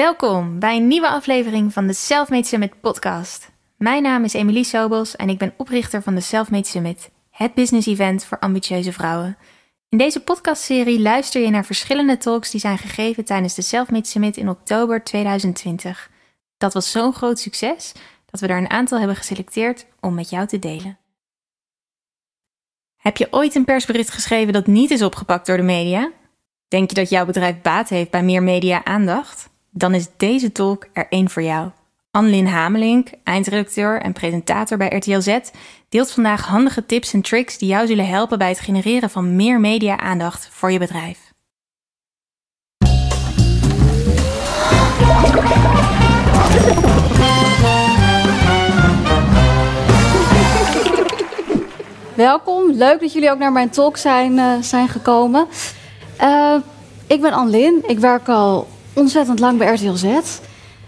Welkom bij een nieuwe aflevering van de Selfmade Summit podcast. Mijn naam is Emilie Sobels en ik ben oprichter van de Selfmade Summit, het business event voor ambitieuze vrouwen. In deze podcastserie luister je naar verschillende talks die zijn gegeven tijdens de Selfmade Summit in oktober 2020. Dat was zo'n groot succes dat we er een aantal hebben geselecteerd om met jou te delen. Heb je ooit een persbericht geschreven dat niet is opgepakt door de media? Denk je dat jouw bedrijf baat heeft bij meer media-aandacht? Dan is deze talk er één voor jou. Annelien Hamelink, eindredacteur en presentator bij RTL Z, deelt vandaag handige tips en tricks die jou zullen helpen bij het genereren van meer media-aandacht voor je bedrijf. Welkom, leuk dat jullie ook naar mijn talk zijn, uh, zijn gekomen. Uh, ik ben Anlin, ik werk al ontzettend lang bij RTL Z.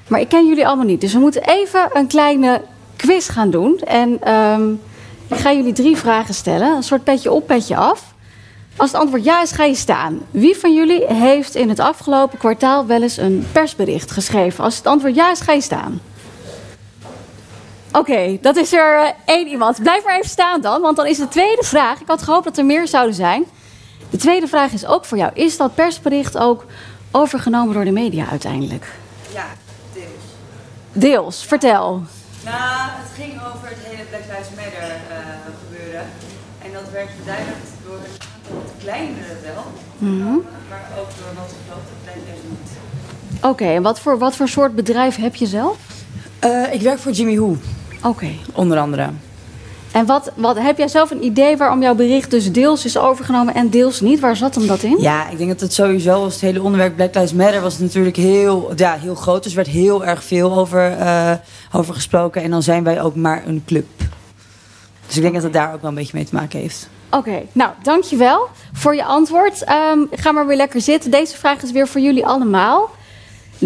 Maar ik ken jullie allemaal niet, dus we moeten even een kleine quiz gaan doen. En um, ik ga jullie drie vragen stellen, een soort petje op, petje af. Als het antwoord ja is, ga je staan. Wie van jullie heeft in het afgelopen kwartaal wel eens een persbericht geschreven? Als het antwoord ja is, ga je staan. Oké, dat is er uh, één iemand. Blijf maar even staan dan, want dan is de tweede vraag. Ik had gehoopt dat er meer zouden zijn. De tweede vraag is ook voor jou. Is dat persbericht ook overgenomen door de media uiteindelijk? Ja, deels. Deels, vertel. Nou, het ging over het hele Black Lives Matter uh, gebeuren. En dat werd verduidelijkt door een aantal kleinere wel, mm -hmm. maar ook door wat grote kleine niet. Oké, okay, en wat voor, wat voor soort bedrijf heb je zelf? Uh, ik werk voor Jimmy Who. Oké. Okay. Onder andere. En wat, wat, heb jij zelf een idee waarom jouw bericht dus deels is overgenomen en deels niet? Waar zat hem dat in? Ja, ik denk dat het sowieso was. Het hele onderwerp Black Lives Matter was natuurlijk heel, ja, heel groot. Dus er werd heel erg veel over, uh, over gesproken. En dan zijn wij ook maar een club. Dus ik denk dat het daar ook wel een beetje mee te maken heeft. Oké, okay, nou dankjewel voor je antwoord. Um, ga maar weer lekker zitten. Deze vraag is weer voor jullie allemaal.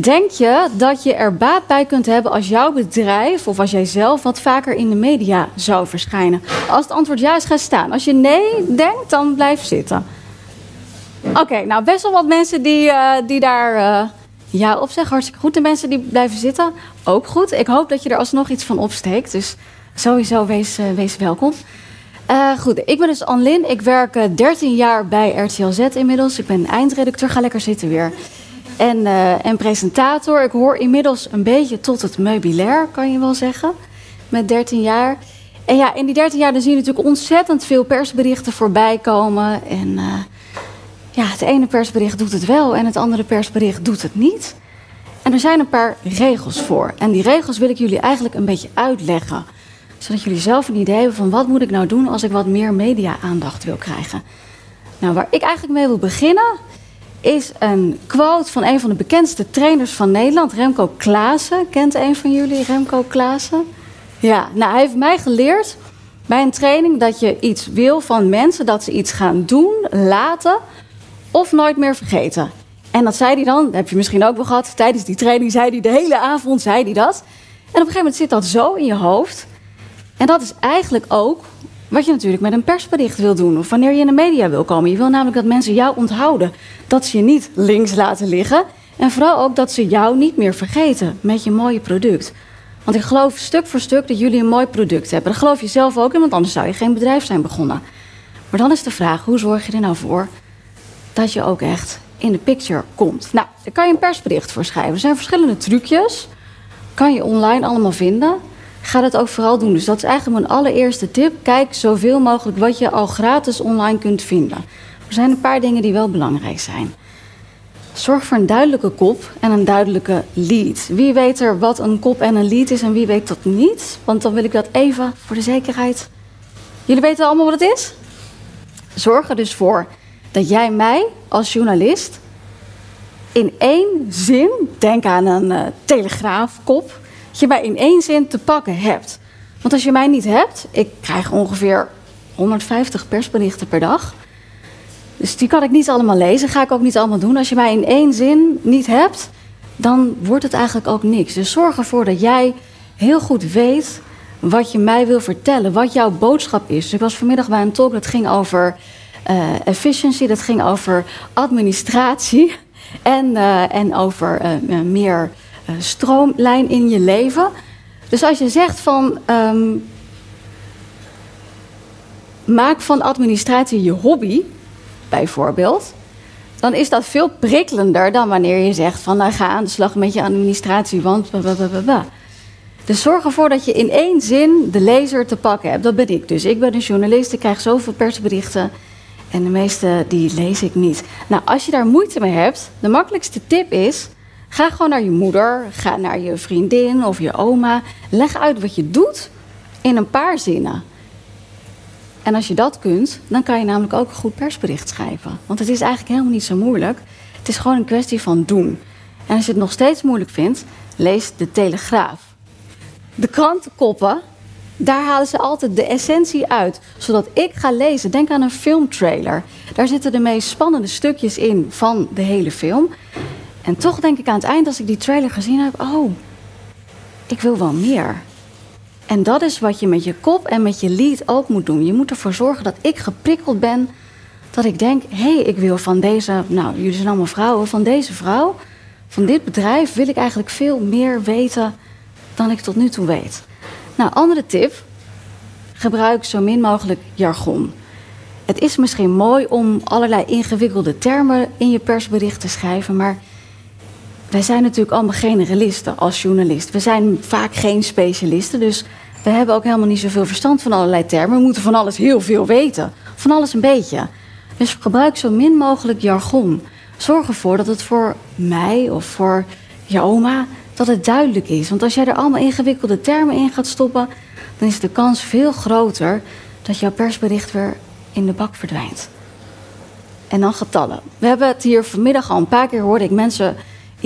Denk je dat je er baat bij kunt hebben als jouw bedrijf of als jij zelf wat vaker in de media zou verschijnen? Als het antwoord ja is, staan. Als je nee denkt, dan blijf zitten. Oké, nou best wel wat mensen die, uh, die daar uh, ja op zeggen. Hartstikke goed. De mensen die blijven zitten, ook goed. Ik hoop dat je er alsnog iets van opsteekt. Dus sowieso wees, uh, wees welkom. goed, ik ben dus Anlin. Ik werk 13 jaar bij RTL Z inmiddels. Ik ben eindredacteur. Ga lekker zitten weer en, uh, en presentator. Ik hoor inmiddels een beetje tot het meubilair, kan je wel zeggen, met 13 jaar. En ja, in die 13 jaar dan zie je natuurlijk ontzettend veel persberichten voorbij komen. En uh, ja, het ene persbericht doet het wel en het andere persbericht doet het niet. En er zijn een paar regels voor. En die regels wil ik jullie eigenlijk een beetje uitleggen. Zodat jullie zelf een idee hebben van wat moet ik nou doen als ik wat meer media-aandacht wil krijgen. Nou, waar ik eigenlijk mee wil beginnen, is een quote van een van de bekendste trainers van Nederland, Remco Klaassen. Kent een van jullie Remco Klaassen? Ja, nou, hij heeft mij geleerd bij een training dat je iets wil van mensen, dat ze iets gaan doen, laten of nooit meer vergeten. En dat zei hij dan, dat heb je misschien ook wel gehad, tijdens die training zei hij de hele avond zei hij dat. En op een gegeven moment zit dat zo in je hoofd. En dat is eigenlijk ook wat je natuurlijk met een persbericht wil doen of wanneer je in de media wil komen. Je wil namelijk dat mensen jou onthouden. Dat ze je niet links laten liggen. En vooral ook dat ze jou niet meer vergeten met je mooie product. Want ik geloof stuk voor stuk dat jullie een mooi product hebben. Dat geloof je zelf ook in, want anders zou je geen bedrijf zijn begonnen. Maar dan is de vraag, hoe zorg je er nou voor dat je ook echt in de picture komt? Nou, daar kan je een persbericht voor schrijven. Er zijn verschillende trucjes. Kan je online allemaal vinden ga dat ook vooral doen. Dus dat is eigenlijk mijn allereerste tip. Kijk zoveel mogelijk wat je al gratis online kunt vinden. Er zijn een paar dingen die wel belangrijk zijn. Zorg voor een duidelijke kop en een duidelijke lead. Wie weet er wat een kop en een lead is en wie weet dat niet? Want dan wil ik dat even voor de zekerheid. Jullie weten allemaal wat het is? Zorg er dus voor dat jij mij als journalist in één zin, denk aan een uh, telegraafkop, je mij in één zin te pakken hebt. Want als je mij niet hebt, ik krijg ongeveer 150 persberichten per dag. Dus die kan ik niet allemaal lezen, ga ik ook niet allemaal doen. Als je mij in één zin niet hebt, dan wordt het eigenlijk ook niks. Dus zorg ervoor dat jij heel goed weet wat je mij wil vertellen, wat jouw boodschap is. Dus ik was vanmiddag bij een talk dat ging over uh, efficiency, dat ging over administratie. En, eh, en over uh, meer stroomlijn in je leven. Dus als je zegt van. Ehm, maak van administratie je hobby, bijvoorbeeld. Dan is dat veel prikkelender dan wanneer je zegt van nou ga aan de slag met je administratie, want. Dus zorg ervoor dat je in één zin de lezer te pakken hebt. Dat ben ik dus. Ik ben een journalist, ik krijg zoveel persberichten. En de meeste die lees ik niet. Nou, als je daar moeite mee hebt, de makkelijkste tip is... ga gewoon naar je moeder, ga naar je vriendin of je oma. Leg uit wat je doet in een paar zinnen. En als je dat kunt, dan kan je namelijk ook een goed persbericht schrijven. Want het is eigenlijk helemaal niet zo moeilijk. Het is gewoon een kwestie van doen. En als je het nog steeds moeilijk vindt, lees de Telegraaf. De krantenkoppen, daar halen ze altijd de essentie uit. Zodat ik ga lezen. Denk aan een filmtrailer. Daar zitten de meest spannende stukjes in van de hele film. En toch denk ik aan het eind, als ik die trailer gezien heb: oh, ik wil wel meer. En dat is wat je met je kop en met je lead ook moet doen. Je moet ervoor zorgen dat ik geprikkeld ben. Dat ik denk: hé, hey, ik wil van deze, nou, jullie zijn allemaal vrouwen, van deze vrouw, van dit bedrijf wil ik eigenlijk veel meer weten dan ik tot nu toe weet. Nou, andere tip: gebruik zo min mogelijk jargon. Het is misschien mooi om allerlei ingewikkelde termen in je persbericht te schrijven, maar wij zijn natuurlijk allemaal generalisten als journalist. We zijn vaak geen specialisten, dus we hebben ook helemaal niet zoveel verstand van allerlei termen. We moeten van alles heel veel weten, van alles een beetje. Dus gebruik zo min mogelijk jargon. Zorg ervoor dat het voor mij of voor je oma dat het duidelijk is. Want als jij er allemaal ingewikkelde termen in gaat stoppen, dan is de kans veel groter dat jouw persbericht weer in de bak verdwijnt. En dan getallen. We hebben het hier vanmiddag al een paar keer hoorde ik mensen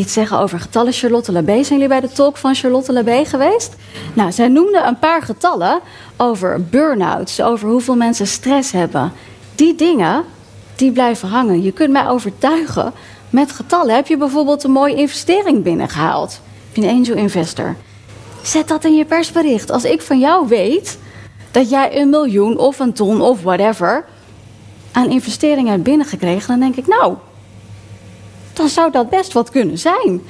iets zeggen over getallen. Charlotte Labé, zijn jullie bij de talk van Charlotte Labé geweest? Nou, zij noemde een paar getallen over burn-outs, over hoeveel mensen stress hebben. Die dingen, die blijven hangen. Je kunt mij overtuigen met getallen. Heb je bijvoorbeeld een mooie investering binnengehaald? een angel investor. Zet dat in je persbericht. Als ik van jou weet dat jij een miljoen of een ton of whatever aan investeringen hebt binnengekregen, dan denk ik, nou, dan zou dat best wat kunnen zijn.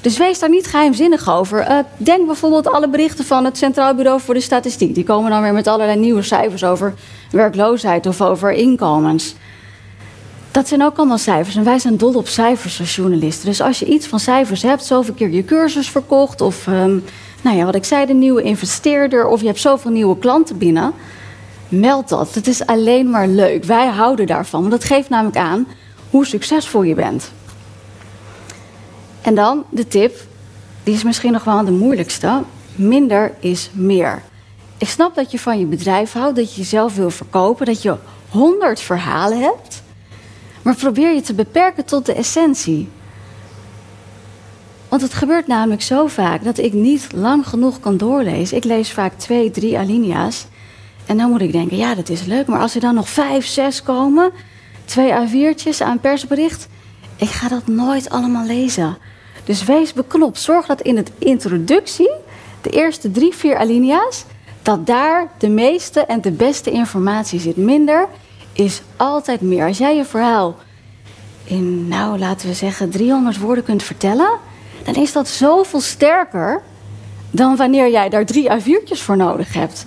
Dus wees daar niet geheimzinnig over. Uh, denk bijvoorbeeld alle berichten van het Centraal Bureau voor de Statistiek. Die komen dan weer met allerlei nieuwe cijfers over werkloosheid of over inkomens. Dat zijn ook allemaal cijfers. En wij zijn dol op cijfers als journalisten. Dus als je iets van cijfers hebt, zoveel keer je cursus verkocht, of um, nou ja, wat ik zei, de nieuwe investeerder, of je hebt zoveel nieuwe klanten binnen, meld dat. Het is alleen maar leuk. Wij houden daarvan. Want dat geeft namelijk aan hoe succesvol je bent. En dan de tip, die is misschien nog wel de moeilijkste. Minder is meer. Ik snap dat je van je bedrijf houdt, dat je jezelf wil verkopen, dat je honderd verhalen hebt. Maar probeer je te beperken tot de essentie. Want het gebeurt namelijk zo vaak dat ik niet lang genoeg kan doorlezen. Ik lees vaak twee, drie alinea's. En dan moet ik denken, ja, dat is leuk. Maar als er dan nog vijf, zes komen, twee A4'tjes aan persbericht. Ik ga dat nooit allemaal lezen. Dus wees beknopt. Zorg dat in het introductie, de eerste drie, vier alinea's, dat daar de meeste en de beste informatie zit. Minder is altijd meer. Als jij je verhaal in, nou laten we zeggen, 300 woorden kunt vertellen, dan is dat zoveel sterker dan wanneer jij daar drie A4'tjes voor nodig hebt.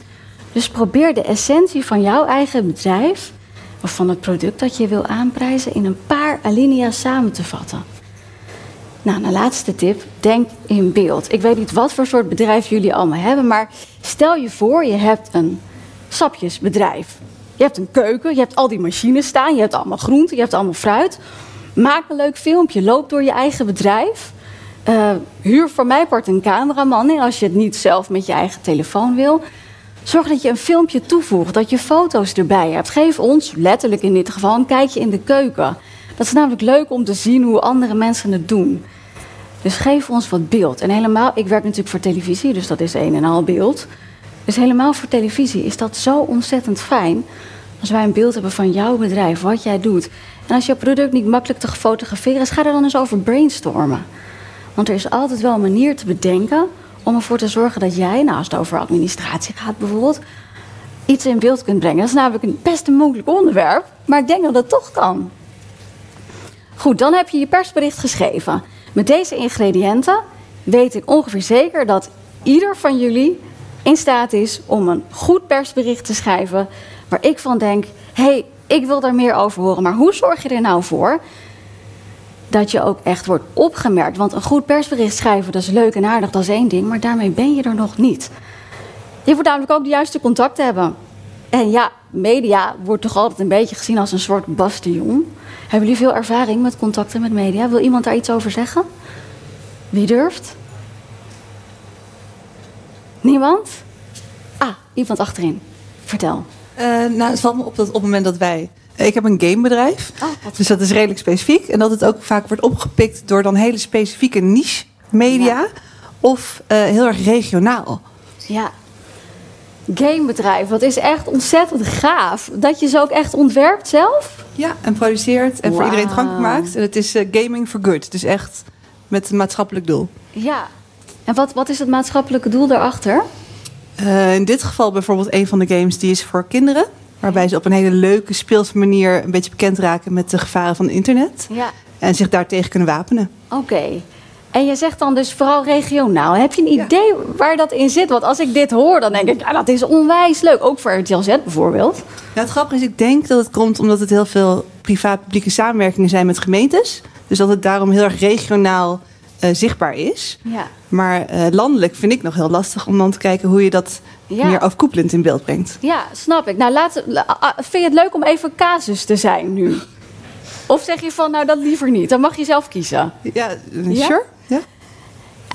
Dus probeer de essentie van jouw eigen bedrijf of van het product dat je wil aanprijzen in een paar alinea's samen te vatten. Nou, een laatste tip. Denk in beeld. Ik weet niet wat voor soort bedrijf jullie allemaal hebben, maar stel je voor, je hebt een sapjesbedrijf. Je hebt een keuken, je hebt al die machines staan, je hebt allemaal groenten, je hebt allemaal fruit. Maak een leuk filmpje, loop door je eigen bedrijf. Uh, huur voor mij part een cameraman in als je het niet zelf met je eigen telefoon wil. Zorg dat je een filmpje toevoegt, dat je foto's erbij hebt. Geef ons, letterlijk in dit geval, een kijkje in de keuken. Dat is namelijk leuk om te zien hoe andere mensen het doen. Dus geef ons wat beeld. En helemaal, ik werk natuurlijk voor televisie, dus dat is een en al beeld. Dus helemaal voor televisie is dat zo ontzettend fijn. Als wij een beeld hebben van jouw bedrijf, wat jij doet. En als je product niet makkelijk te fotograferen is, ga er dan eens over brainstormen. Want er is altijd wel een manier te bedenken om ervoor te zorgen dat jij, nou als het over administratie gaat bijvoorbeeld, iets in beeld kunt brengen. Dat is namelijk een best een moeilijk onderwerp, maar ik denk dat dat toch kan. Goed, dan heb je je persbericht geschreven. Met deze ingrediënten weet ik ongeveer zeker dat ieder van jullie in staat is om een goed persbericht te schrijven. Waar ik van denk: hé, hey, ik wil daar meer over horen. Maar hoe zorg je er nou voor dat je ook echt wordt opgemerkt? Want een goed persbericht schrijven, dat is leuk en aardig, dat is één ding. Maar daarmee ben je er nog niet. Je moet namelijk ook de juiste contacten hebben. En ja, media wordt toch altijd een beetje gezien als een soort bastion. Hebben jullie veel ervaring met contacten met media? Wil iemand daar iets over zeggen? Wie durft? Niemand? Ah, iemand achterin. Vertel. Uh, nou, het valt me op dat op het moment dat wij. Ik heb een gamebedrijf, Oh, dus dat is redelijk specifiek. En dat het ook vaak wordt opgepikt door dan hele specifieke niche media. Of uh, heel erg regionaal. Ja. Gamebedrijf, dat is echt ontzettend gaaf. Dat je ze ook echt ontwerpt zelf? Ja, en produceert en voor iedereen toegankelijk maakt. En het is uh, gaming for good. Dus echt met een maatschappelijk doel. Ja. En wat, wat is het maatschappelijke doel daarachter? Uh, in dit geval bijvoorbeeld een van de games die is voor kinderen. Waarbij ze op een hele leuke, speelse manier een beetje bekend raken met de gevaren van internet. Ja. En zich daartegen kunnen wapenen. Oké. En je zegt dan dus vooral regionaal. Heb je een Ja. idee waar dat in zit? Want als ik dit hoor, dan denk ik, ja, dat is onwijs leuk. Ook voor RTL Z bijvoorbeeld. Ja, het grappige is, ik denk dat het komt omdat het heel veel privaat-publieke samenwerkingen zijn met gemeentes. Dus dat het daarom heel erg regionaal uh, zichtbaar is. Ja. Maar uh, landelijk vind ik nog heel lastig om dan te kijken hoe je dat Ja. meer overkoepelend in beeld brengt. Ja, snap ik. Nou, laat, la- vind je het leuk om even casus te zijn nu? Of zeg je van, nou, dat liever niet. Dan mag je zelf kiezen. Ja, uh, Ja? sure. Ja?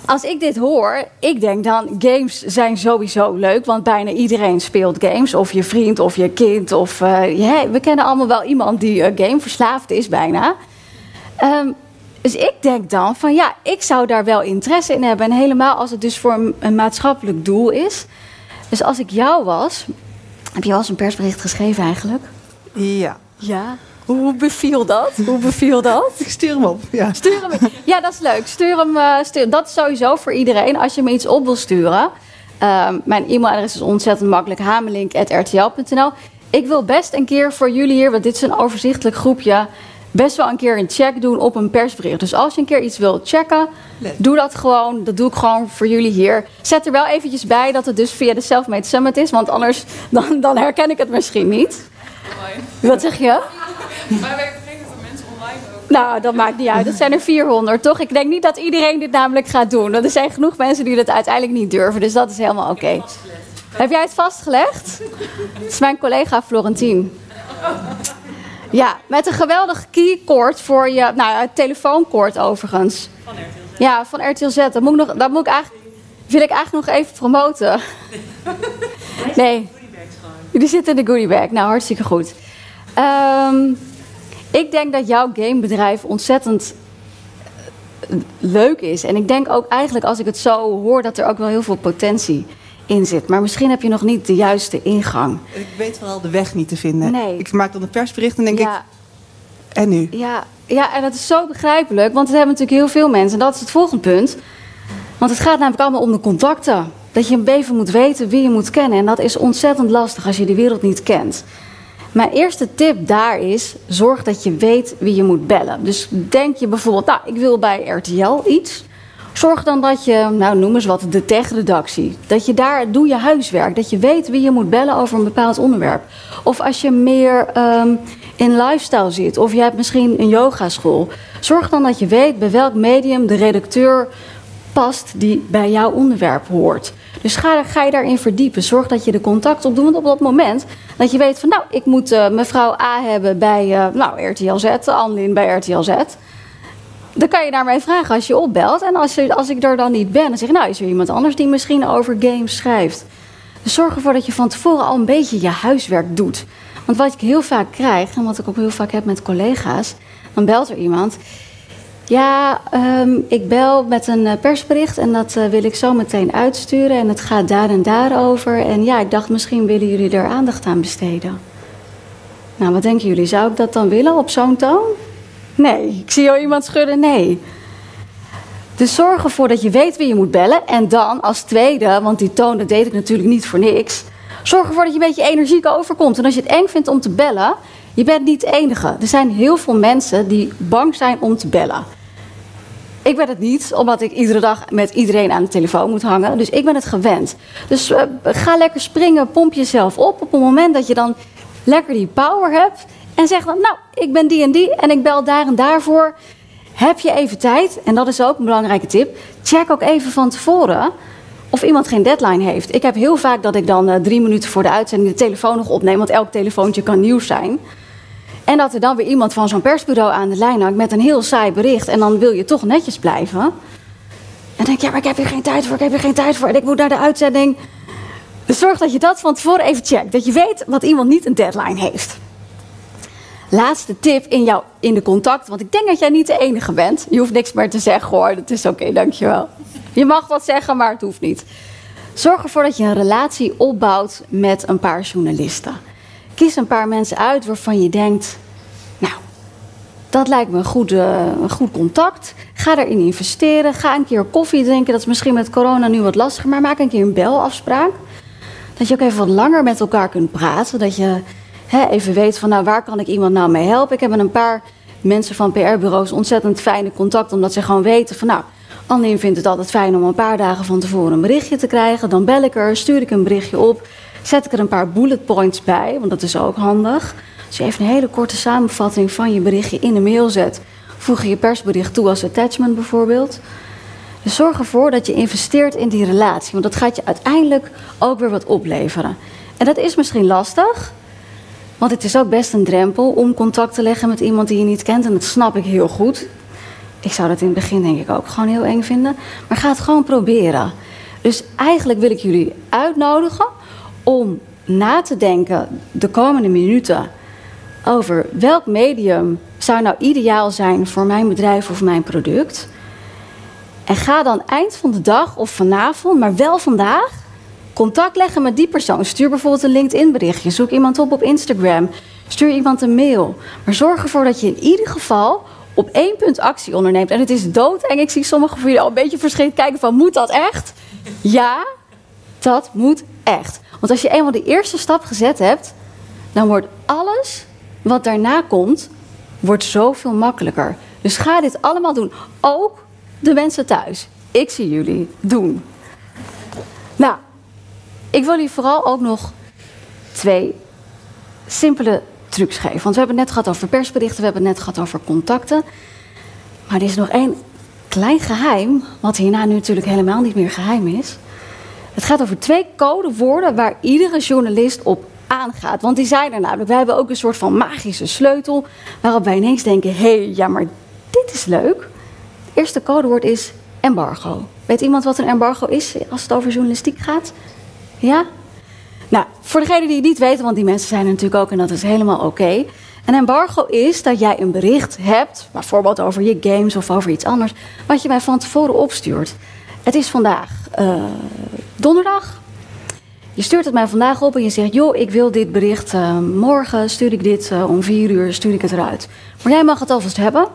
Als ik dit hoor, ik denk dan, games zijn sowieso leuk. Want bijna iedereen speelt games. Of je vriend, of je kind. Of, eh, we kennen allemaal wel iemand die uh, gameverslaafd is bijna. Ehm, dus ik denk dan van, ja, ik zou daar wel interesse in hebben. En helemaal als het dus voor een, een maatschappelijk doel is. Dus als ik jou was... Heb je wel eens een persbericht geschreven eigenlijk? ja. Ja. Hoe beviel dat? Hoe beviel dat? Ik stuur hem op. Ja. Stuur hem in. Ja, dat is leuk. Stuur hem. eh, stuur, dat is sowieso voor iedereen. Als je me iets op wil sturen. Ehm, mijn e-mailadres is ontzettend makkelijk. hamelink.rtl.nl Ik wil best een keer voor jullie hier, want dit is een overzichtelijk groepje. Best wel een keer een check doen op een persbericht. Dus als je een keer iets wilt checken, doe dat gewoon. Dat doe ik gewoon voor jullie hier. Zet er wel eventjes bij dat het dus via de Selfmade Summit is. Want anders dan, dan herken ik het misschien niet. Wat zeg je? Maar wij vergeten dat mensen online ook. Nou, dat maakt niet uit. Dat zijn er 400, toch? Ik denk niet dat iedereen dit namelijk gaat doen. Want er zijn genoeg mensen die dat uiteindelijk niet durven. Dus dat is helemaal oké. Heb jij het vastgelegd? Dat is mijn collega Florentien. Ja, met een geweldig keycord voor je... Nou, telefoonkoord overigens. Van RTL Z. Ja, van RTL Z. Dat moet ik, nog, dat moet ik eigenlijk... Wil ik eigenlijk nog even promoten. Nee. Die zitten in de goodiebag. Nou, hartstikke goed. Ehm, ik denk dat jouw gamebedrijf ontzettend eh, leuk is. En ik denk ook eigenlijk, als ik het zo hoor, dat er ook wel heel veel potentie in zit. Maar misschien heb je nog niet de juiste ingang. Ik weet vooral de weg niet te vinden. Nee. Ik maak dan een persbericht en denk ja, ik, en nu? ja, ja, en dat is zo begrijpelijk, want het hebben natuurlijk heel veel mensen. En dat is het volgende punt. Want het gaat namelijk allemaal om de contacten. Dat je een beetje moet weten wie je moet kennen. En dat is ontzettend lastig als je de wereld niet kent. Mijn eerste tip daar is: zorg dat je weet wie je moet bellen. Dus denk je bijvoorbeeld, nou, ik wil bij RTL iets. Zorg dan dat je, nou noem eens wat, de tech-redactie. Dat je daar, doe je huiswerk. Dat je weet wie je moet bellen over een bepaald onderwerp. Of als je meer ehm, in lifestyle zit. Of je hebt misschien een yogaschool. Zorg dan dat je weet bij welk medium de redacteur past die bij jouw onderwerp hoort. Dus ga, ga je daarin verdiepen. Zorg dat je de contact opdoet. Want op dat moment dat je weet van... nou, ik moet eh, mevrouw A hebben bij eh, nou, RTL Z, Anlin bij RTL Z... Dan kan je naar mij vragen als je opbelt. En als, als ik er dan niet ben, dan zeg je... nou, is er iemand anders die misschien over games schrijft? Dus zorg ervoor dat je van tevoren al een beetje je huiswerk doet. Want wat ik heel vaak krijg, en wat ik ook heel vaak heb met collega's... dan belt er iemand... Ja, ehm, ik bel met een eh, persbericht en dat eh, wil ik zo meteen uitsturen. En het gaat daar en daar over. En ja, ik dacht misschien willen jullie er aandacht aan besteden. Nou, wat denken jullie? Zou ik dat dan willen op zo'n toon? Nee, ik zie al iemand schudden. Nee. Dus zorg ervoor dat je weet wie je moet bellen. En dan als tweede, want die toon dat deed ik natuurlijk niet voor niks. Zorg ervoor dat je een beetje energiek overkomt. En als je het eng vindt om te bellen, Je bent niet de enige. Er zijn heel veel mensen die bang zijn om te bellen. Ik ben het niet, omdat ik iedere dag met iedereen aan de telefoon moet hangen. Dus ik ben het gewend. Dus uh, ga lekker springen, pomp jezelf op. Op het moment dat je dan lekker die power hebt. En zeg dan, nou, ik ben die en die en ik bel daar en daarvoor. Heb je even tijd? En dat is ook een belangrijke tip. Check ook even van tevoren of iemand geen deadline heeft. Ik heb heel vaak dat ik dan uh, drie minuten voor de uitzending de telefoon nog opneem. Want elk telefoontje kan nieuws zijn. En dat er dan weer iemand van zo'n persbureau aan de lijn hangt met een heel saai bericht. En dan wil je toch netjes blijven. En denk je, ja, maar ik heb hier geen tijd voor, ik heb hier geen tijd voor. En ik moet naar de uitzending. Dus zorg dat je dat van tevoren even checkt. Dat je weet wat iemand niet een deadline heeft. Laatste tip in, jou, in de contact, want ik denk dat jij niet de enige bent. Je hoeft niks meer te zeggen hoor, dat is oké, dankjewel. Je mag wat zeggen, maar het hoeft niet. Zorg ervoor dat je een relatie opbouwt met een paar journalisten. Kies een paar mensen uit waarvan je denkt, nou, dat lijkt me een goed, uh, een goed contact. Ga erin investeren. Ga een keer koffie drinken. Dat is misschien met corona nu wat lastiger, maar maak een keer een belafspraak. Dat je ook even wat langer met elkaar kunt praten. Dat je hè, even weet van, nou, waar kan ik iemand nou mee helpen? Ik heb met een paar mensen van PR-bureaus ontzettend fijne contact, omdat ze gewoon weten van, nou, Annelien vindt het altijd fijn om een paar dagen van tevoren een berichtje te krijgen. Dan bel ik er, stuur ik een berichtje op, zet ik er een paar bullet points bij, want dat is ook handig. Als je even een hele korte samenvatting van je berichtje in de mail zet, voeg je je persbericht toe als attachment bijvoorbeeld. Dus zorg ervoor dat je investeert in die relatie, want dat gaat je uiteindelijk ook weer wat opleveren. En dat is misschien lastig, want het is ook best een drempel om contact te leggen met iemand die je niet kent. En dat snap ik heel goed. Ik zou dat in het begin denk ik ook gewoon heel eng vinden. Maar ga het gewoon proberen. Dus eigenlijk wil ik jullie uitnodigen om na te denken de komende minuten over welk medium zou nou ideaal zijn voor mijn bedrijf of mijn product. En ga dan eind van de dag of vanavond, maar wel vandaag, contact leggen met die persoon. Stuur bijvoorbeeld een LinkedIn-berichtje. Zoek iemand op op Instagram. Stuur iemand een mail. Maar zorg ervoor dat je in ieder geval op één punt actie onderneemt. En het is doodeng. Ik zie sommigen van jullie al een beetje verschillend kijken van... moet dat echt? Ja, dat moet echt. Want als je eenmaal de eerste stap gezet hebt... dan wordt alles wat daarna komt... wordt zoveel makkelijker. Dus ga dit allemaal doen. Ook de mensen thuis. Ik zie jullie doen. Nou, ik wil jullie vooral ook nog twee simpele trucs geven. Want we hebben het net gehad over persberichten, we hebben het net gehad over contacten. Maar er is nog één klein geheim, wat hierna nu natuurlijk helemaal niet meer geheim is. Het gaat over twee codewoorden waar iedere journalist op aangaat. Want die zijn er namelijk. Wij hebben ook een soort van magische sleutel waarop wij ineens denken: hé, hey, ja, maar dit is leuk. Het eerste codewoord is embargo. Weet iemand wat een embargo is als het over journalistiek gaat? Ja? Nou, voor degenen die het niet weten, want die mensen zijn er natuurlijk ook en dat is helemaal oké. Een embargo is dat jij een bericht hebt, bijvoorbeeld over je games of over iets anders, wat je mij van tevoren opstuurt. Het is vandaag uh, donderdag. Je stuurt het mij vandaag op en je zegt: Joh, ik wil dit bericht uh, morgen, stuur ik dit uh, om vier uur, stuur ik het eruit. Maar jij mag het alvast hebben.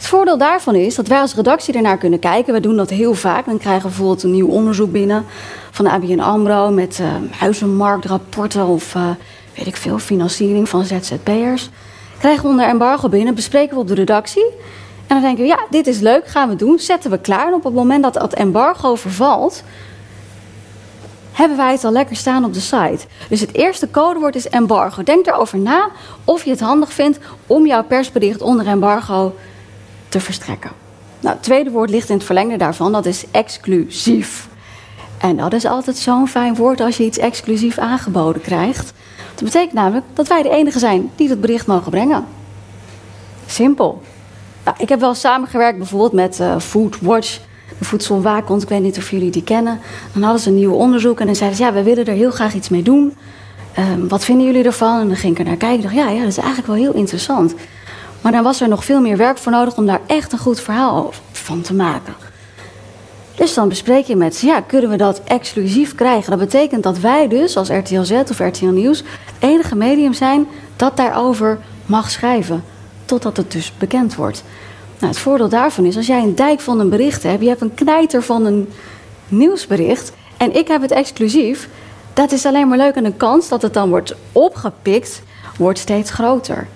Het voordeel daarvan is dat wij als redactie ernaar kunnen kijken. We doen dat heel vaak. Dan krijgen we bijvoorbeeld een nieuw onderzoek binnen van de ABN AMRO met uh, huizenmarktrapporten of uh, weet ik veel, financiering van ZZP'ers. Krijgen we onder embargo binnen, bespreken we op de redactie. En dan denken we, ja, dit is leuk, gaan we doen, zetten we klaar. En op het moment dat dat embargo vervalt, hebben wij het al lekker staan op de site. Dus het eerste codewoord is embargo. Denk erover na of je het handig vindt om jouw persbericht onder embargo te verstrekken. Nou, het tweede woord ligt in het verlengde daarvan, dat is exclusief. En dat is altijd zo'n fijn woord als je iets exclusief aangeboden krijgt. Dat betekent namelijk dat wij de enige zijn die dat bericht mogen brengen. Simpel. Nou, ik heb wel samengewerkt bijvoorbeeld met uh, Foodwatch, de voedselwaakhond. Ik weet niet of jullie die kennen. Dan hadden ze een nieuw onderzoek en dan zeiden ze: Ja, we willen er heel graag iets mee doen. Um, wat vinden jullie ervan? En dan ging ik er naar kijken. Ik dacht: ja, ja, dat is eigenlijk wel heel interessant. Maar dan was er nog veel meer werk voor nodig om daar echt een goed verhaal van te maken. Dus dan bespreek je met ze, ja, kunnen we dat exclusief krijgen? Dat betekent dat wij dus als RTL Z of RTL Nieuws het enige medium zijn dat daarover mag schrijven. Totdat het dus bekend wordt. Nou, het voordeel daarvan is, als jij een dijk van een bericht hebt, je hebt een knijter van een nieuwsbericht en ik heb het exclusief, dat is alleen maar leuk en de kans dat het dan wordt opgepikt wordt steeds groter.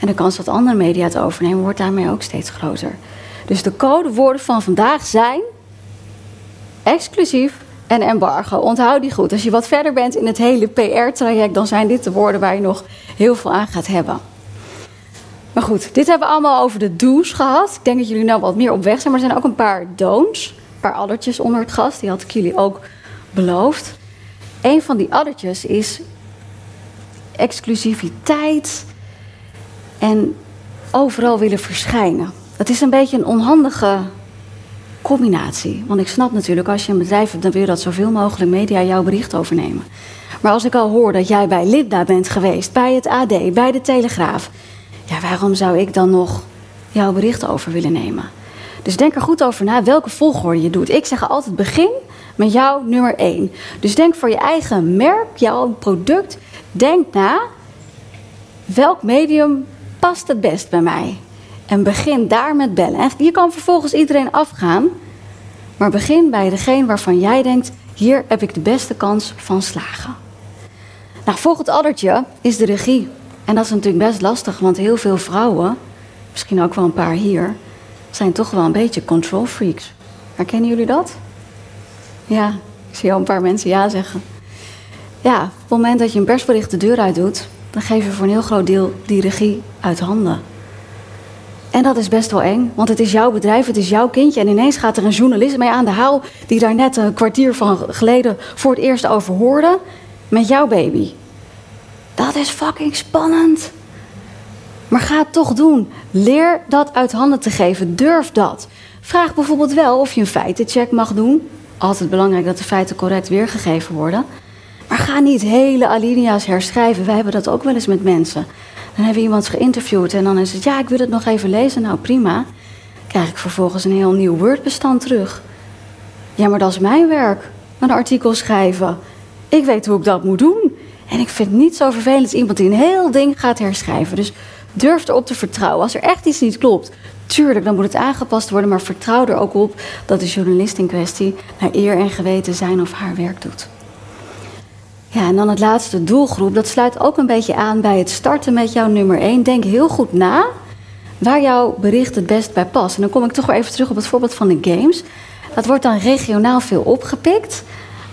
En de kans dat andere media het overnemen wordt daarmee ook steeds groter. Dus de codewoorden van vandaag zijn exclusief en embargo. Onthoud die goed. Als je wat verder bent in het hele PR-traject, dan zijn dit de woorden waar je nog heel veel aan gaat hebben. Maar goed, dit hebben we allemaal over de do's gehad. Ik denk dat jullie nou wat meer op weg zijn, maar er zijn ook een paar don'ts. Een paar addertjes onder het gas, die had ik jullie ook beloofd. Een van die addertjes is exclusiviteit en overal willen verschijnen. Dat is een beetje een onhandige combinatie. Want ik snap natuurlijk, als je een bedrijf hebt, dan wil je dat zoveel mogelijk media jouw bericht overnemen. Maar als ik al hoor dat jij bij Linda bent geweest, bij het AD, bij de Telegraaf, ja, waarom zou ik dan nog jouw bericht over willen nemen? Dus denk er goed over na welke volgorde je doet. Ik zeg altijd begin met jouw nummer 1. Dus denk voor je eigen merk, jouw product, denk na welk medium past het best bij mij. En begin daar met bellen. En je kan vervolgens iedereen afgaan, maar begin bij degene waarvan jij denkt: hier heb ik de beste kans van slagen. Nou, volgend addertje is de regie. En dat is natuurlijk best lastig, want heel veel vrouwen, misschien ook wel een paar hier, zijn toch wel een beetje control freaks. Herkennen jullie dat? Ja, ik zie al een paar mensen ja zeggen. Ja, op het moment dat je een persbericht de deur uit doet, dan geef je voor een heel groot deel die regie uit handen. En dat is best wel eng, want het is jouw bedrijf, het is jouw kindje. En ineens gaat er een journalist mee aan de haal, die daar net een kwartier van geleden voor het eerst over hoorde, met jouw baby. Dat is fucking spannend. Maar ga het toch doen. Leer dat uit handen te geven. Durf dat. Vraag bijvoorbeeld wel of je een feitencheck mag doen. Altijd belangrijk dat de feiten correct weergegeven worden. Maar ga niet hele alinea's herschrijven. Wij hebben dat ook wel eens met mensen. Dan hebben we iemand geïnterviewd en dan is het... ja, ik wil het nog even lezen. Nou, prima. Krijg ik vervolgens een heel nieuw Word-bestand terug. Ja, maar dat is mijn werk. Een artikel schrijven. Ik weet hoe ik dat moet doen. En ik vind het niet zo vervelend als iemand die een heel ding gaat herschrijven. Dus durf erop te vertrouwen. Als er echt iets niet klopt, tuurlijk, dan moet het aangepast worden. Maar vertrouw er ook op dat de journalist in kwestie naar eer en geweten zijn of haar werk doet. Ja, en dan het laatste doelgroep. Dat sluit ook een beetje aan bij het starten met jouw nummer 1. Denk heel goed na waar jouw bericht het best bij past. En dan kom ik toch weer even terug op het voorbeeld van de games. Dat wordt dan regionaal veel opgepikt.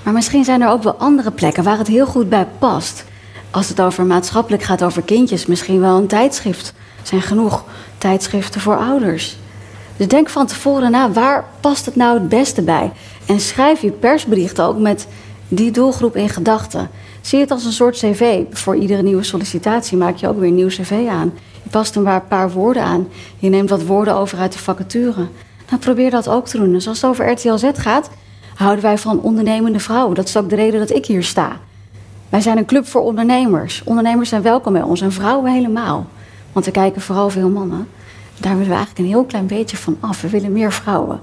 Maar misschien zijn er ook wel andere plekken waar het heel goed bij past. Als het over maatschappelijk gaat, over kindjes, misschien wel een tijdschrift. Er zijn genoeg tijdschriften voor ouders. Dus denk van tevoren na, waar past het nou het beste bij? En schrijf je persbericht ook met die doelgroep in gedachten. Zie het als een soort cv. Voor iedere nieuwe sollicitatie maak je ook weer een nieuw cv aan. Je past een paar woorden aan. Je neemt wat woorden over uit de vacature. Nou, probeer dat ook te doen. Dus als het over RTL Z gaat, houden wij van ondernemende vrouwen. Dat is ook de reden dat ik hier sta. Wij zijn een club voor ondernemers. Ondernemers zijn welkom bij ons en vrouwen helemaal. Want we kijken vooral veel mannen. Daar willen we eigenlijk een heel klein beetje van af. We willen meer vrouwen.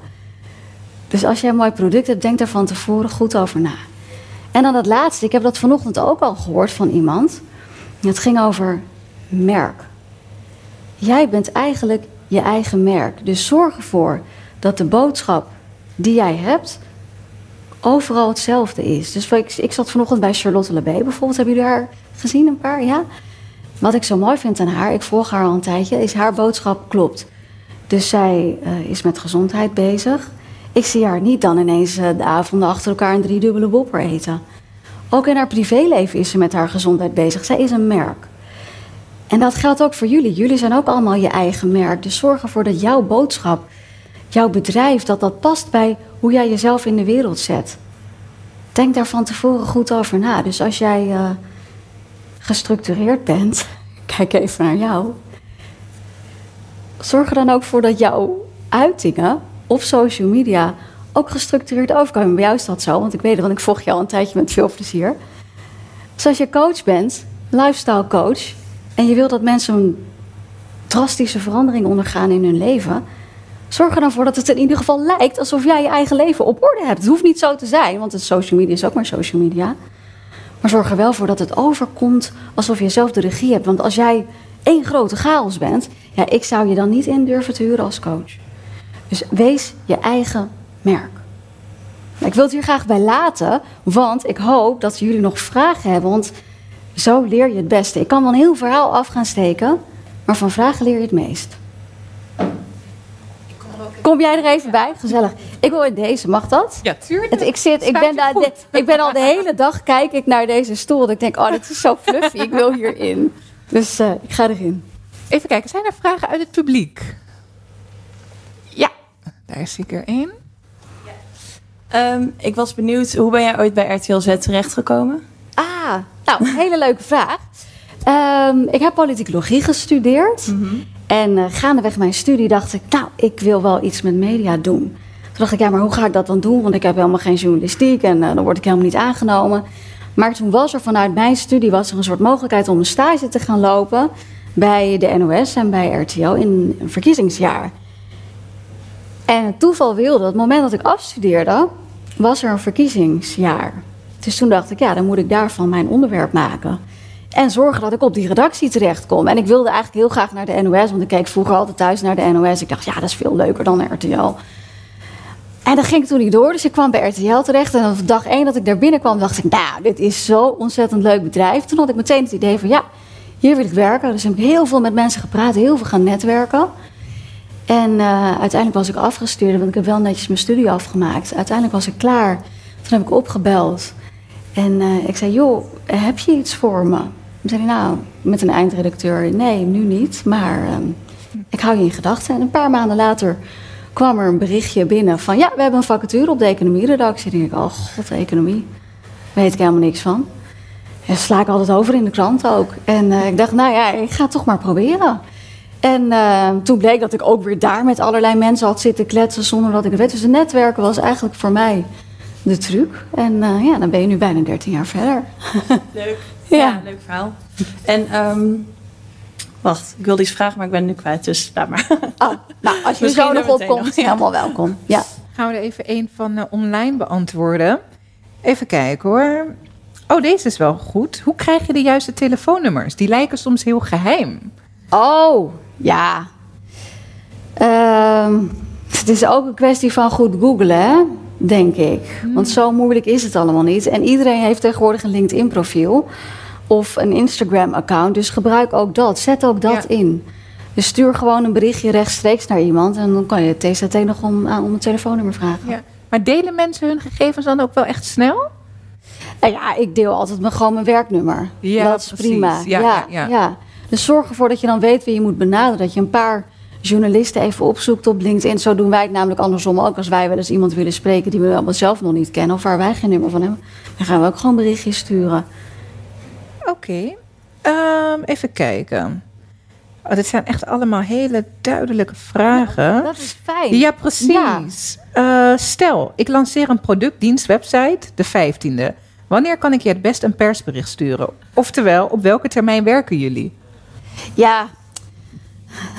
Dus als jij een mooi product hebt, denk daar van tevoren goed over na. En dan het laatste, ik heb dat vanochtend ook al gehoord van iemand. Het ging over merk. Jij bent eigenlijk je eigen merk. Dus zorg ervoor dat de boodschap die jij hebt overal hetzelfde is. Dus ik, ik zat vanochtend bij Charlotte Lebé bijvoorbeeld. Hebben jullie haar gezien een paar? Ja? Wat ik zo mooi vind aan haar, ik volg haar al een tijdje, is haar boodschap klopt. Dus zij uh, is met gezondheid bezig. Ik zie haar niet dan ineens uh, de avonden achter elkaar een driedubbele bopper eten. Ook in haar privéleven is ze met haar gezondheid bezig. Zij is een merk. En dat geldt ook voor jullie. Jullie zijn ook allemaal je eigen merk. Dus zorg ervoor dat jouw boodschap, jouw bedrijf, dat dat past bij hoe jij jezelf in de wereld zet. Denk daar van tevoren goed over na. Dus als jij uh, gestructureerd bent, kijk even naar jou. Zorg er dan ook voor dat jouw uitingen op social media ook gestructureerd overkomen. Bij jou dat zo, want ik weet het, want ik volg je al een tijdje met veel plezier. Dus als je coach bent, lifestyle coach, en je wilt dat mensen een drastische verandering ondergaan in hun leven, zorg er dan voor dat het in ieder geval lijkt alsof jij je eigen leven op orde hebt. Het hoeft niet zo te zijn, want het social media is ook maar social media. Maar zorg er wel voor dat het overkomt alsof je zelf de regie hebt. Want als jij één grote chaos bent, ja, ik zou je dan niet in durven te huren als coach. Dus wees je eigen merk. Ik wil het hier graag bij laten, want ik hoop dat jullie nog vragen hebben. Want zo leer je het beste. Ik kan wel een heel verhaal af gaan steken, Maar van vragen leer je het meest. Kom jij er even bij? Gezellig. Ik wil in deze, mag dat? Ja, tuurlijk. Ik, zit, ik, ben daar, de- ik ben al de hele dag kijk ik naar deze stoel. Dat ik denk, oh, dit is zo fluffy. Ik wil hierin. Dus eh, ik ga erin. Even kijken, zijn er vragen uit het publiek? Ja, daar zie ik er één. Ehm, ik was benieuwd, hoe ben jij ooit bij RTL Z terechtgekomen? Ah, nou, hele leuke vraag. Ehm, ik heb politicologie gestudeerd. En eh, gaandeweg mijn studie dacht ik, nou, ik wil wel iets met media doen. Toen dacht ik, ja, maar hoe ga ik dat dan doen? Want ik heb helemaal geen journalistiek en eh, dan word ik helemaal niet aangenomen. Maar toen was er vanuit mijn studie was er een soort mogelijkheid om een stage te gaan lopen bij de NOS en bij RTL in een verkiezingsjaar. En het toeval wilde, het moment dat ik afstudeerde, was er een verkiezingsjaar. Dus toen dacht ik, ja, dan moet ik daarvan mijn onderwerp maken. En zorgen dat ik op die redactie terechtkom. En ik wilde eigenlijk heel graag naar de NOS, want ik keek vroeger altijd thuis naar de NOS. Ik dacht, ja, dat is veel leuker dan RTL. En dat ging toen niet door, dus ik kwam bij RTL terecht. En op dag één dat ik daar binnenkwam, dacht ik, nou, dit is zo'n ontzettend leuk bedrijf. Toen had ik meteen het idee van, ja, hier wil ik werken. Dus heb ik heel veel met mensen gepraat, heel veel gaan netwerken. En eh, uiteindelijk was ik afgestuurd, want ik heb wel netjes mijn studie afgemaakt. Uiteindelijk was ik klaar. Toen heb ik opgebeld. En eh, ik zei, joh, heb je iets voor me? Toen zei hij, nou, met een eindredacteur, nee, nu niet. Maar ehm, ik hou je in gedachten. En een paar maanden later kwam er een berichtje binnen van... ja, we hebben een vacature op de economieredactie. En ik denk, oh god, economie. Daar weet ik helemaal niks van. En sla ik altijd over in de krant ook. En eh, ik dacht, nou ja, ik ga het toch maar proberen. En eh, toen bleek dat ik ook weer daar met allerlei mensen had zitten kletsen zonder dat ik het weet. Dus het netwerken was eigenlijk voor mij de truc. En eh, ja, dan ben je nu bijna 13 jaar verder. Leuk. Ja. Ja, leuk verhaal. En, ehm, wacht, ik wilde iets vragen, maar ik ben nu kwijt, dus laat maar. Oh, nou, als je er zo nog op meteen komt, nog, ja. helemaal welkom. Ja. Gaan we er even één van eh, online beantwoorden. Even kijken hoor. Oh, deze is wel goed. Hoe krijg je de juiste telefoonnummers? Die lijken soms heel geheim. Oh, ja. Ehm, het is ook een kwestie van goed googlen, denk ik. Want zo moeilijk is het allemaal niet. En iedereen heeft tegenwoordig een LinkedIn-profiel of een Instagram-account. Dus gebruik ook dat. Zet ook dat Ja. in. Dus stuur gewoon een berichtje rechtstreeks naar iemand... en dan kan je TZT nog om, aan- om een telefoonnummer vragen. Ja. Maar delen mensen hun gegevens dan ook wel echt snel? Nou ja, ik deel altijd mijn, gewoon mijn werknummer. Ja, dat is precies. prima. Ja, ja, ja. Dus zorg ervoor dat je dan weet wie je moet benaderen. Dat je een paar journalisten even opzoekt op LinkedIn. Zo doen wij het namelijk andersom ook. Als wij wel eens iemand willen spreken die we zelf nog niet kennen... of waar wij geen nummer van hebben... dan gaan we ook gewoon berichtjes sturen. Oké. Ehm, even kijken. Oh, dit zijn echt allemaal hele duidelijke vragen. Dat is fijn. Ja, precies. Eh, stel, ik lanceer een productdienstwebsite de 15e. Wanneer kan ik je het best een persbericht sturen? Oftewel, op welke termijn werken jullie? Ja,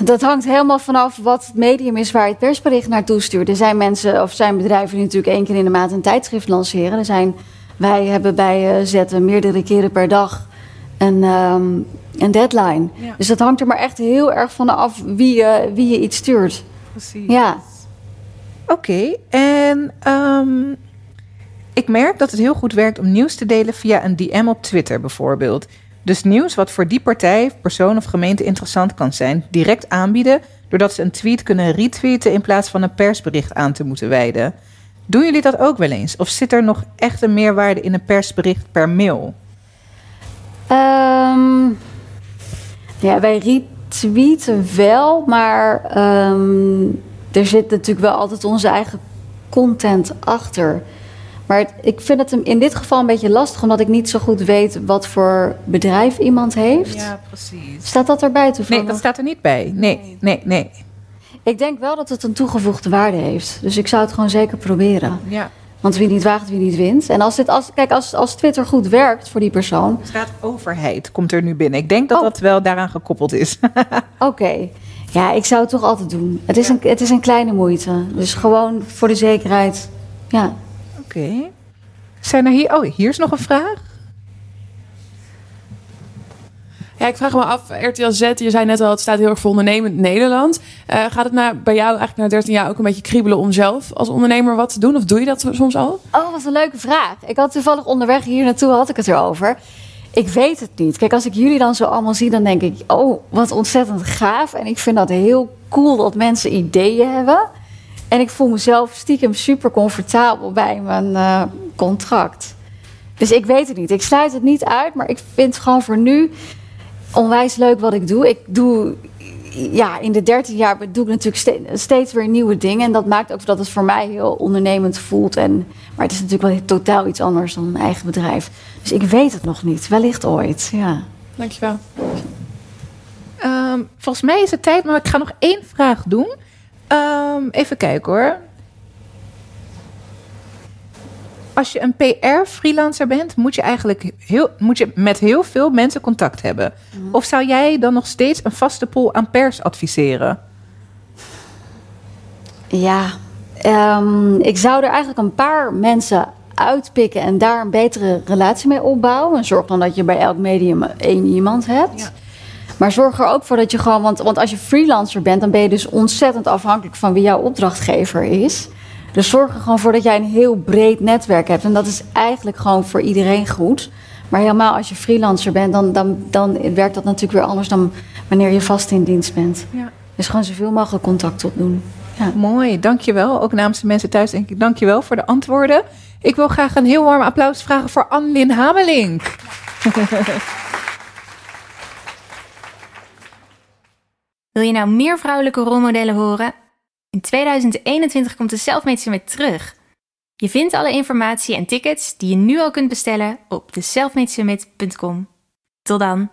dat hangt helemaal vanaf wat het medium is waar je het persbericht naartoe stuurt. Er zijn mensen of zijn bedrijven die natuurlijk één keer in de maand een tijdschrift lanceren. Er zijn, wij hebben bij eh, Zetten meerdere keren per dag een, ehm, een deadline. Ja. Dus dat hangt er maar echt heel erg van af wie je, wie je iets stuurt. Precies. Ja. Oké, en ehm, ik merk dat het heel goed werkt om nieuws te delen via een DM op Twitter bijvoorbeeld. Dus nieuws wat voor die partij, persoon of gemeente interessant kan zijn, direct aanbieden, doordat ze een tweet kunnen retweeten in plaats van een persbericht aan te moeten wijden. Doen jullie dat ook wel eens? Of zit er nog echt een meerwaarde in een persbericht per mail? Ehm, ja, wij retweeten wel, maar ehm, er zit natuurlijk wel altijd onze eigen content achter. Maar het- ik vind het hem in dit geval een beetje lastig, omdat ik niet zo goed weet wat voor bedrijf iemand heeft. precies. Staat dat erbij toevallig? Nee, dat staat er niet bij. Nee, nee, nee. Ik denk wel dat het een toegevoegde waarde heeft. Dus ik zou het gewoon zeker proberen. Ja. Want wie niet waagt, wie niet wint. En als, dit, als, kijk, als, als Twitter goed werkt voor die persoon, Er staat overheid, komt er nu binnen. Ik denk dat Oh. dat wel daaraan gekoppeld is. Oké. Ja, ik zou het toch altijd doen. Het is, een, het is een kleine moeite. Dus gewoon voor de zekerheid. Ja. Oké. Zijn er hier... Oh, hier is nog een vraag. Ja, ik vraag me af, RTL Z, je zei net al, het staat heel erg voor ondernemend Nederland. Eh, gaat het bij jou eigenlijk na 13 jaar ook een beetje kriebelen om zelf als ondernemer wat te doen? Of doe je dat soms al? Oh, wat een leuke vraag. Ik had toevallig onderweg hier naartoe had ik het erover. Ik weet het niet. Kijk, als ik jullie dan zo allemaal zie, dan denk ik: oh, wat ontzettend gaaf. En ik vind dat heel cool dat mensen ideeën hebben. En ik voel mezelf stiekem super comfortabel bij mijn eh, contract. Dus ik weet het niet. Ik sluit het niet uit, maar ik vind gewoon voor nu onwijs leuk wat ik doe. Ik doe, ja, in de 13 jaar doe ik natuurlijk ste- steeds weer nieuwe dingen. En dat maakt ook dat het voor mij heel ondernemend voelt. En, maar het is natuurlijk wel totaal iets anders dan een eigen bedrijf. Dus ik weet het nog niet. Wellicht ooit, ja. Dankjewel. Ehm, volgens mij is het tijd, maar ik ga nog één vraag doen. Ehm, even kijken hoor. Als je een PR-freelancer bent, moet je eigenlijk heel, moet je met heel veel mensen contact hebben. Of zou jij dan nog steeds een vaste pool aan pers adviseren? Ja, ehm, ik zou er eigenlijk een paar mensen uitpikken en daar een betere relatie mee opbouwen. En zorg dan dat je bij elk medium één iemand hebt. Maar zorg er ook voor dat je gewoon, want, want als je freelancer bent, dan ben je dus ontzettend afhankelijk van wie jouw opdrachtgever is. Dus zorg er gewoon voor dat jij een heel breed netwerk hebt. En dat is eigenlijk gewoon voor iedereen goed. Maar helemaal als je freelancer bent, dan, dan, dan werkt dat natuurlijk weer anders dan wanneer je vast in dienst bent. Ja. Dus gewoon zoveel mogelijk contact opdoen. Ja. Mooi, dankjewel. Ook namens de mensen thuis denk ik dankjewel voor de antwoorden. Ik wil graag een heel warm applaus vragen voor Annelien Hamelink. Wil je nou meer vrouwelijke rolmodellen horen? In 2021 komt de Selfmade Summit terug. Je vindt alle informatie en tickets die je nu al kunt bestellen op theselfmadesummit.com. Tot dan!